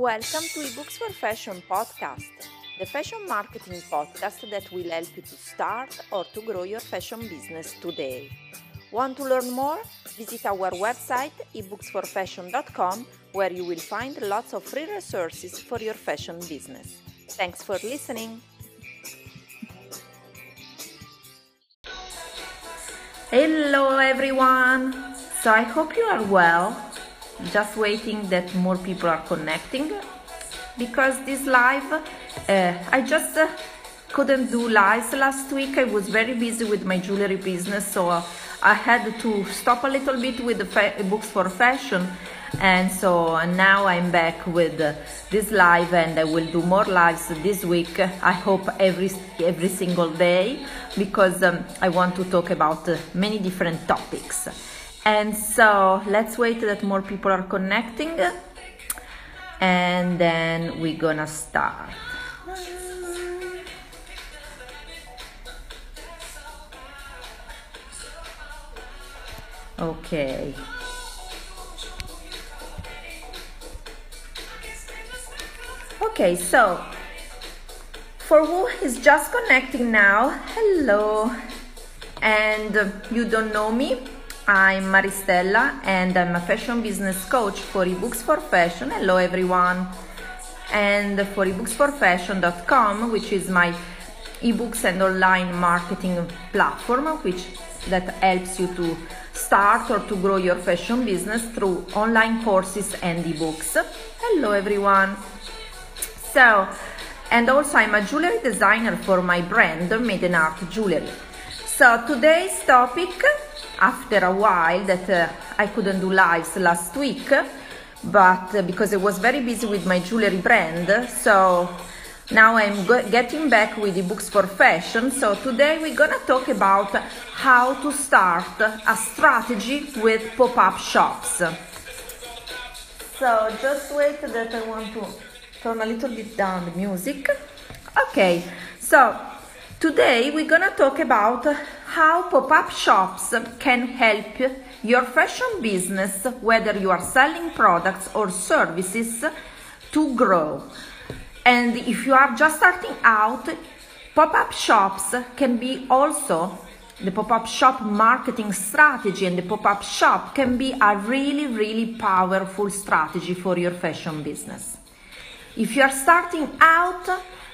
Welcome to eBooks for Fashion podcast, the fashion marketing podcast that will help you to start or to grow your fashion business today. Want to learn more? Visit our website ebooksforfashion.com where you will find lots of free resources for your fashion business. Thanks for listening. Hello everyone. So I hope you are well just waiting that more people are connecting. Because this live uh, i just uh, couldn't do lives last week. I was very busy with my jewelry business so uh, i had to stop a little bit with the books for fashion. And so now i'm back with uh, this live and i will do more lives this week. I hope every every single day because um, i want to talk about uh, many different topics and so let's wait that more people are connecting. And then we're gonna start. Okay. Okay so for who is just connecting now hello. And you don't know me I'm Maristella and I'm a fashion business coach for eBooks for Fashion. Hello everyone. And for ebooksforfashion.com, which is my ebooks and online marketing platform, which that helps you to start or to grow your fashion business through online courses and ebooks. Hello everyone. So, and also I'm a jewelry designer for my brand Made in Art Jewelry. So today's topic after a while that uh, I couldn't do lives last week, but uh, because I was very busy with my jewelry brand, so now I'm getting back with the books for fashion. So today we're gonna talk about how to start a strategy with pop-up shops. So just wait that I want to turn a little bit down the music. Okay, so Today we're gonna talk about how pop-up shops can help your fashion business, whether you are selling products or services, to grow. And if you are just starting out, pop-up shops can be also the pop-up shop marketing strategy and the pop-up shop can be a really really powerful strategy for your fashion business. If you are starting out,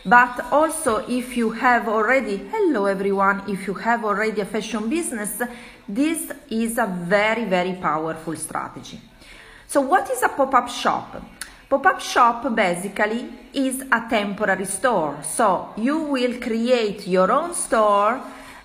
but also if you have already hello everyone if you have already a fashion business this is a very very powerful strategy. So what is a pop-up shop? Pop-up shop basically is a temporary store. So you will create your own store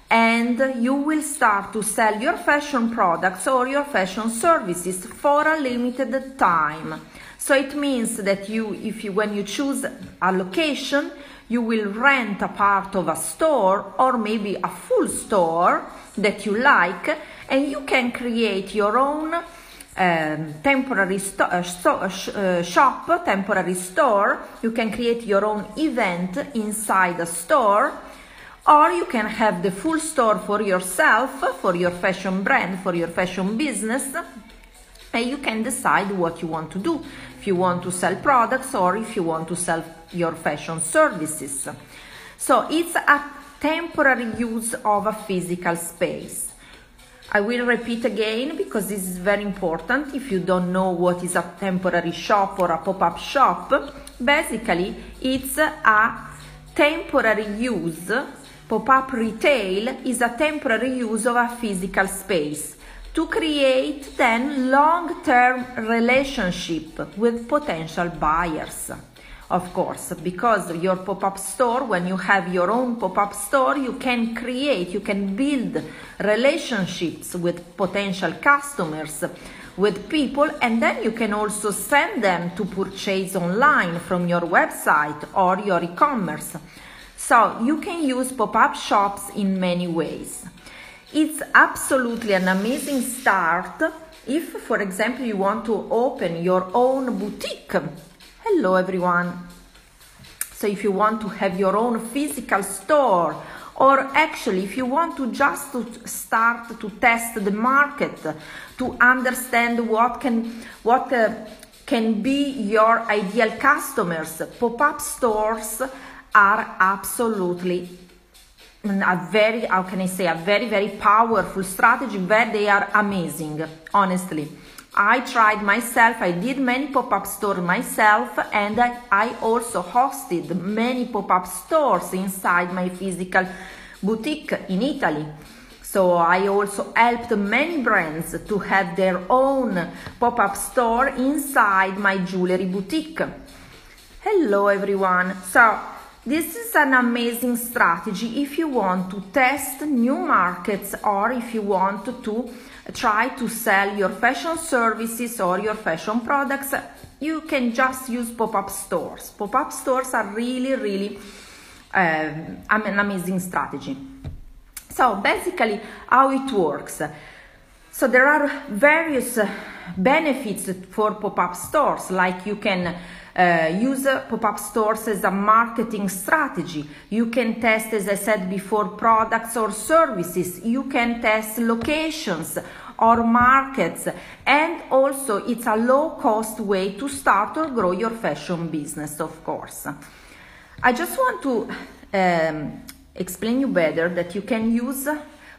and you will start to sell your fashion products or your fashion services for a limited time. So it means that you if you when you choose a location you will rent a part of a store or maybe a full store that you like and you can create your own um, temporary sto- uh, sto- uh, sh- uh, shop, temporary store. You can create your own event inside a store, or you can have the full store for yourself, for your fashion brand, for your fashion business, and you can decide what you want to do. If you want to sell products or if you want to sell your fashion services. So it's a temporary use of a physical space. I will repeat again because this is very important. If you don't know what is a temporary shop or a pop up shop, basically it's a temporary use. Pop up retail is a temporary use of a physical space to create then long term relationship with potential buyers of course because your pop-up store when you have your own pop-up store you can create you can build relationships with potential customers with people and then you can also send them to purchase online from your website or your e-commerce. So you can use pop-up shops in many ways it's absolutely an amazing start if for example you want to open your own boutique Hello everyone. So if you want to have your own physical store or actually if you want to just to start to test the market to understand what can what uh, can be your ideal customers. Pop-up stores are absolutely Mm, a very, how can I say, a very, very powerful strategy where they are amazing, honestly. I tried myself, I did many pop-up stores myself and I, I also hosted many pop-up stores inside my physical boutique in Italy. So I also helped many brands to have their own pop-up store inside my jewelry boutique. Hello everyone. So this is an amazing strategy if you want to test new markets or if you want to try to sell your fashion services or your fashion products. You can just use pop-up stores. Pop-up stores are really, really uh, an amazing strategy. So basically how it works. So there are various benefits for pop-up stores like you can uh, use pop-up stores as a marketing strategy. You can test, as I said before, products or services. You can test locations or markets. And also it's a low cost way to start or grow your fashion business, of course. I just want to um, explain you better that you can use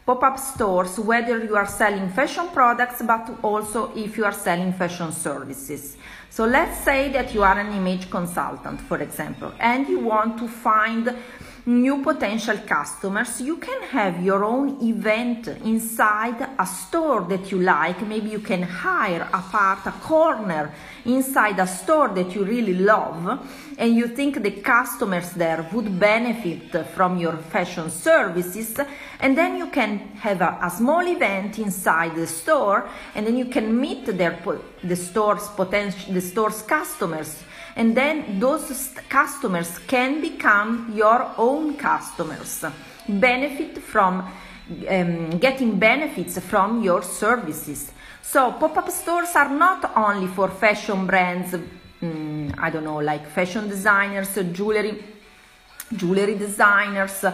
pop-up stores whether you are selling fashion products but also if you are selling fashion services so let's say that you are an image consultant for example and you want to find new potential customers, you can have your own event inside a store that you like. Maybe you can hire a part, a corner inside a store that you really love, and you think the customers there would benefit from your fashion services. And then you can have a, a small event inside the store, and then you can meet their, the store's potential, the store's customers and then those customers can become your own customers. Benefit from um, getting benefits from your services. So pop-up stores are not only for fashion brands um, i don't know like fashion designers jewelry jewelry designers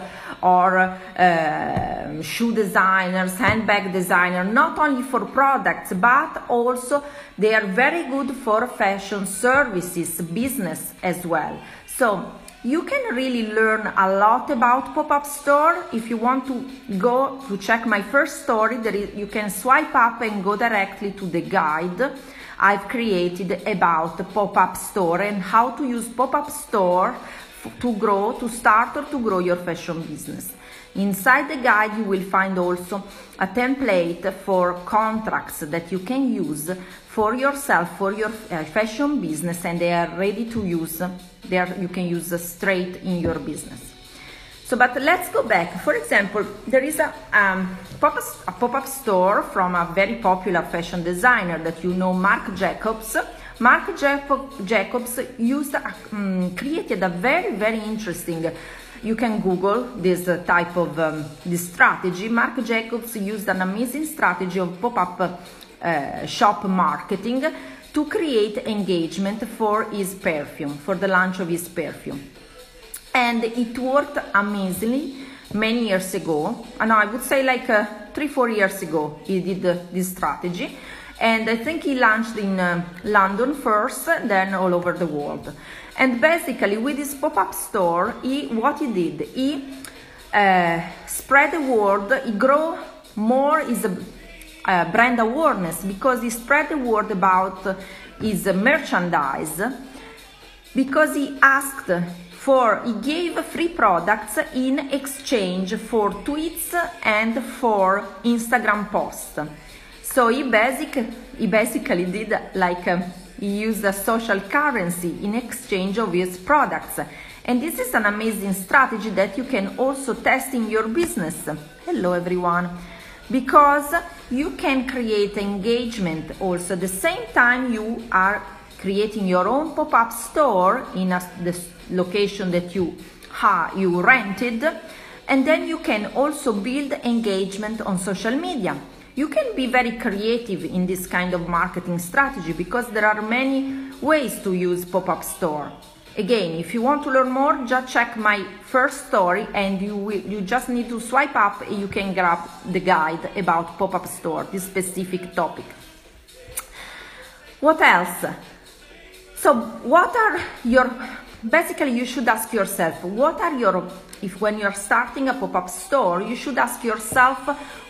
or uh, shoe designers, handbag designer, not only for products, but also they are very good for fashion services business as well. So you can really learn a lot about pop-up store. If you want to go to check my first story, there is, you can swipe up and go directly to the guide I've created about pop-up store and how to use pop-up store to grow, to start or to grow your fashion business. Inside the guide you will find also a template for contracts that you can use for yourself, for your uh, fashion business and they are ready to use, they are, you can use straight in your business. So, but let's go back. For example, there is a, um, pop-up, a pop-up store from a very popular fashion designer that you know, Marc Jacobs, Marc Jacobs used um, created a very very interesting you can google this type of um, this strategy. Marc Jacobs used an amazing strategy of pop-up uh, shop marketing to create engagement for his perfume for the launch of his perfume. And it worked amazingly many years ago. And i would say like uh, three four years ago he did uh, this strategy and I think he launched in uh, London first, then all over the world. And basically, with his pop-up store, he what he did, he uh, spread the word, he grew more his uh, brand awareness because he spread the word about his merchandise because he asked for he gave free products in exchange for tweets and for Instagram posts. So he, basic, he basically did like um, he used a social currency in exchange of his products. And this is an amazing strategy that you can also test in your business. Hello everyone. Because you can create engagement also at the same time you are creating your own pop-up store in a, the location that you ha, you rented and then you can also build engagement on social media you can be very creative in this kind of marketing strategy because there are many ways to use pop-up store. Again, if you want to learn more, just check my first story and you will, you just need to swipe up and you can grab the guide about pop-up store, this specific topic. What else? So, what are your basically you should ask yourself what are your if when you're starting a pop-up store you should ask yourself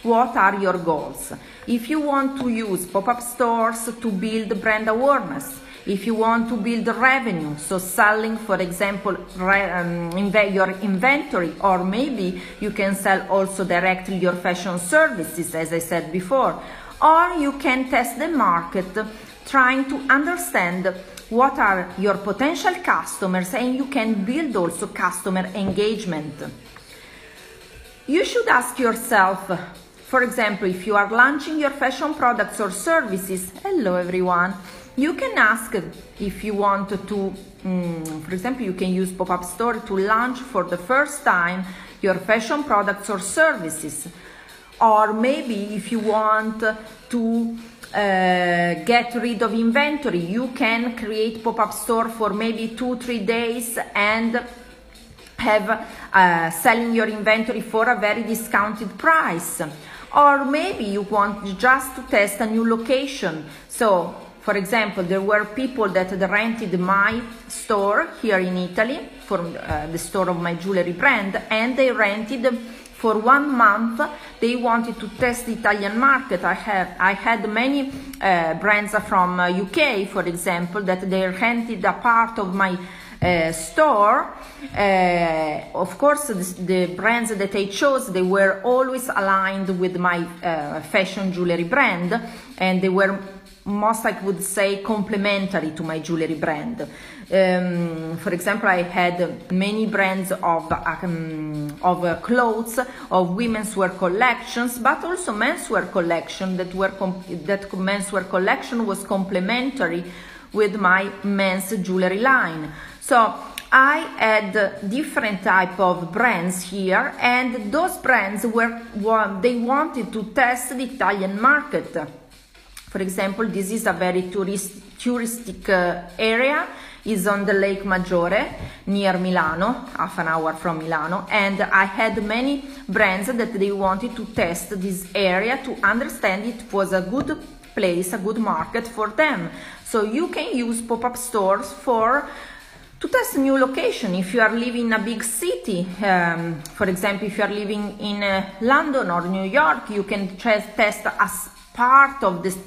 what are your goals? If you want to use pop-up stores to build brand awareness if you want to build revenue so selling for example um, your inventory or maybe you can sell also directly your fashion services as i said before. Or you can test the market trying to understand what are your potential customers and you can build also customer engagement. You should ask yourself, for example, if you are launching your fashion products or services, hello everyone, you can ask if you want to, um, for example, you can use pop up store to launch for the first time your fashion products or services. Or maybe if you want to uh, get rid of inventory. You can create pop-up store for maybe two, three days and have uh, selling your inventory for a very discounted price. Or maybe you want just to test a new location. So, for example, there were people that rented my store here in Italy for uh, the store of my jewelry brand and they rented for one month they wanted to test the Italian market. I had I had many uh, brands from uh, UK, for example, that they rented a part of my uh, store. Uh, of course, the, the, brands that I chose they were always aligned with my uh, fashion jewelry brand, and they were most I would say complementary to my jewelry brand. Um, for example, I had many brands of um, of clothes, of women's wear collections, but also menswear collection that were that menswear collection was complementary with my men's jewelry line. So I had different type of brands here, and those brands were, were they wanted to test the Italian market. For example, this is a very tourist, touristic uh, area is on the Lake Maggiore near Milano, half an hour from Milano, and I had many brands that they wanted to test this area to understand it was a good place, a good market for them. So you can use pop-up stores for to test new location if you are living in a big city um, for example if you are living in uh, london or new york you can test as part of this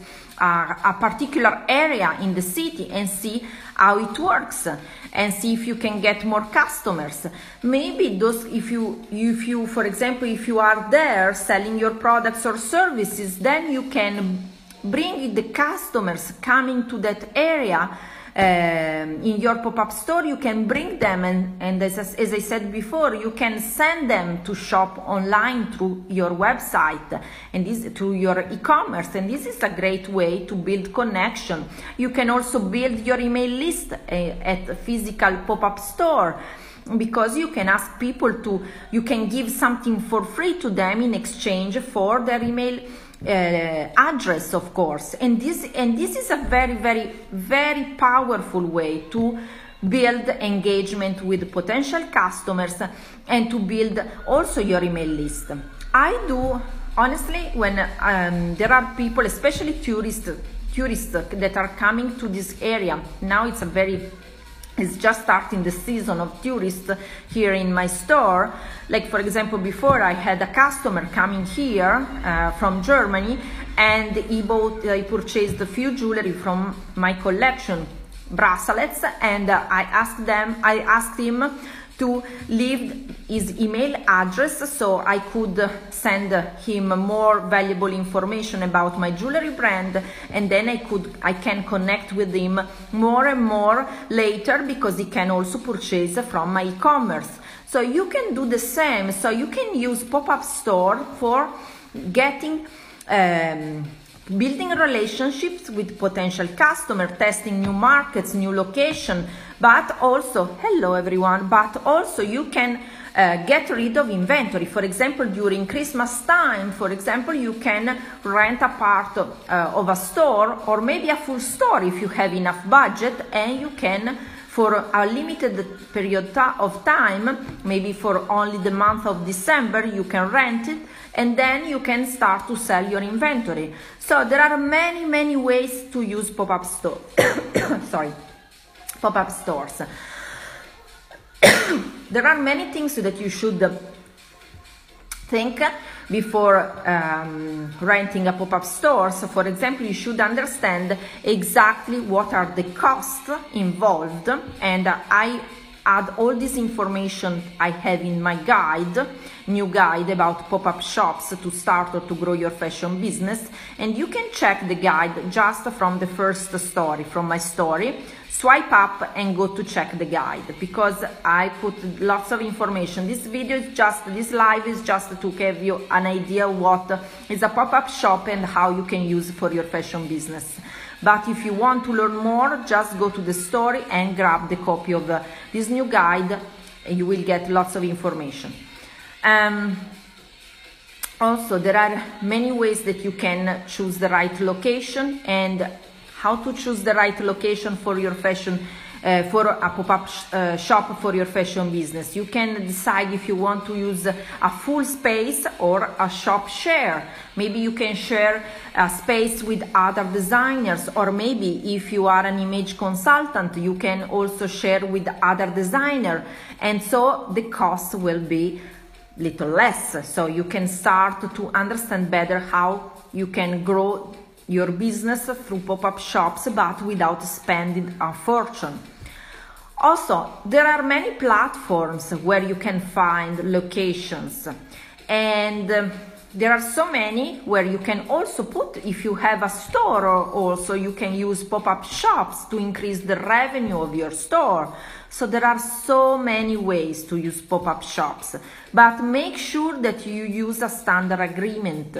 uh, a particular area in the city and see how it works and see if you can get more customers. Maybe those if you if you for example if you are there selling your products or services then you can bring the customers coming to that area um, in your pop-up store you can bring them and, and as, as i said before you can send them to shop online through your website and this through your e-commerce. And this is a great way to build connection. You can also build your email list uh, at physical pop-up store because you can ask people to you can give something for free to them in exchange for their email address of course. And this and this is a very very very powerful way to build engagement with potential customers and to build also your email list. I do honestly when um, there are people especially tourists tourists that are coming to this area now it's a very it's just starting the season of tourists here in my store. Like for example, before I had a customer coming here uh, from Germany, and he bought, uh, he purchased a few jewelry from my collection, bracelets, and uh, I asked them, I asked him to leave his email address so I could send him more valuable information about my jewelry brand and then I could I can connect with him more and more later because he can also purchase from my e-commerce. So you can do the same. So you can use pop-up store for getting um, building relationships with potential customer, testing new markets, new location, but also, hello everyone, but also you can uh, get rid of inventory. For example, during Christmas time, for example, you can rent a part of, uh, of a store or maybe a full store if you have enough budget and you can for a limited period of time, maybe for only the month of December, you can rent it and then you can start to sell your inventory. So there are many, many ways to use pop-up store. Sorry. Pop-up stores. there are many things that you should think before um, renting a pop-up store. So for example, you should understand exactly what are the costs involved and I add all this information I have in my guide, new guide about pop-up shops to start or to grow your fashion business. And you can check the guide just from the first story, from my story. Swipe up and go to check the guide because I put lots of information. This video is just, this live is just to give you an idea what is a pop-up shop and how you can use for your fashion business. But if you want to learn more, just go to the story and grab the copy of this new guide. And you will get lots of information. Um, also, there are many ways that you can choose the right location and how to choose the right location for your fashion uh, for a pop-up sh uh, shop for your fashion business. You can decide if you want to use a full space or a shop share. Maybe you can share a space with other designers or maybe if you are an image consultant, you can also share with other designer and so the cost will be little less. So you can start to understand better how you can grow your business through pop-up shops but without spending a fortune. Also, there are many platforms where you can find locations and there are so many where you can also put if you have a store or also you can use pop-up shops to increase the revenue of your store. So there are so many ways to use pop-up shops. But make sure that you use a standard agreement.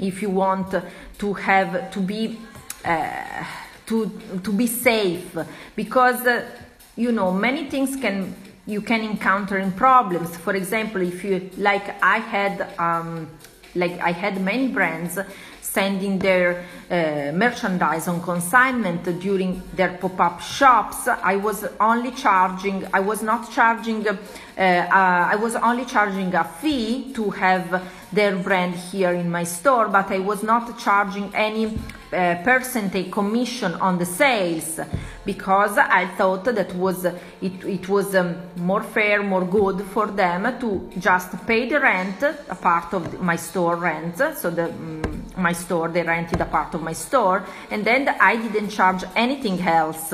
If you want to have to be uh, to to be safe. Because uh, you know many things can you can encounter in problems. For example if you like i had um, like i had many brands sending their uh, merchandise on consignment during their pop-up shops. I was only charging i was not charging uh, uh, i was only charging a fee to have their brand here in my store but i was not charging any uh, percentage commission on the sales because I thought that was it, it was um, more fair, more good for them to just pay the rent, a part of my store rent, so the um, my store they rented a part of my store, and then I didn't charge anything else.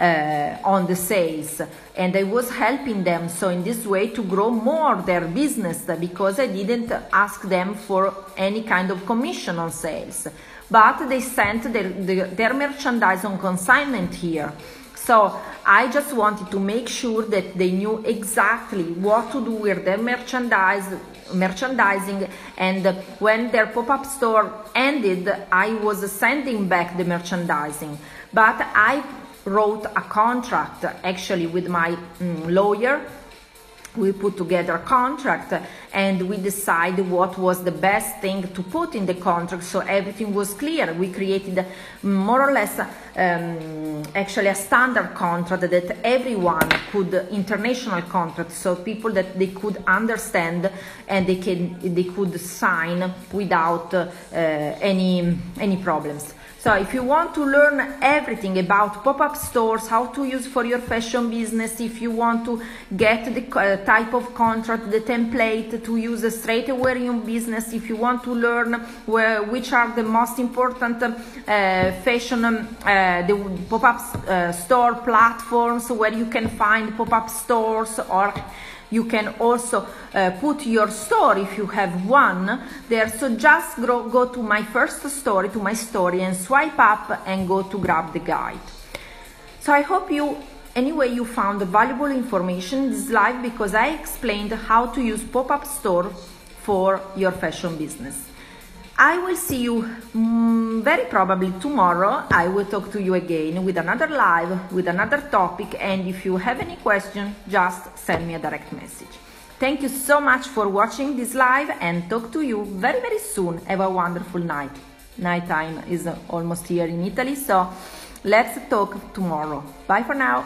Uh, on the sales and I was helping them so in this way to grow more their business because I didn't ask them for any kind of commission on sales but they sent their, their, their merchandise on consignment here. So I just wanted to make sure that they knew exactly what to do with their merchandise, merchandising and when their pop-up store ended, I was sending back the merchandising. But I wrote a contract actually with my mm, lawyer we put together a contract and we decide what was the best thing to put in the contract. So everything was clear. We created more or less um, actually a standard contract that everyone could international contract so people that they could understand and they can they could sign without uh, any any problems so if you want to learn everything about pop-up stores, how to use for your fashion business, if you want to get the uh, type of contract, the template to use a straight away in your business, if you want to learn where, which are the most important uh, fashion, um, uh, the pop-up uh, store platforms where you can find pop-up stores or you can also uh, put your store if you have one there. So just go, go to my first story, to my story and swipe up and go to grab the guide. So I hope you, anyway, you found valuable information in this live because I explained how to use pop-up store for your fashion business. I will see you mm, very probably tomorrow. I will talk to you again with another live, with another topic. And if you have any question, just send me a direct message. Thank you so much for watching this live and talk to you very, very soon. Have a wonderful night. Night time is almost here in Italy. So let's talk tomorrow. Bye for now.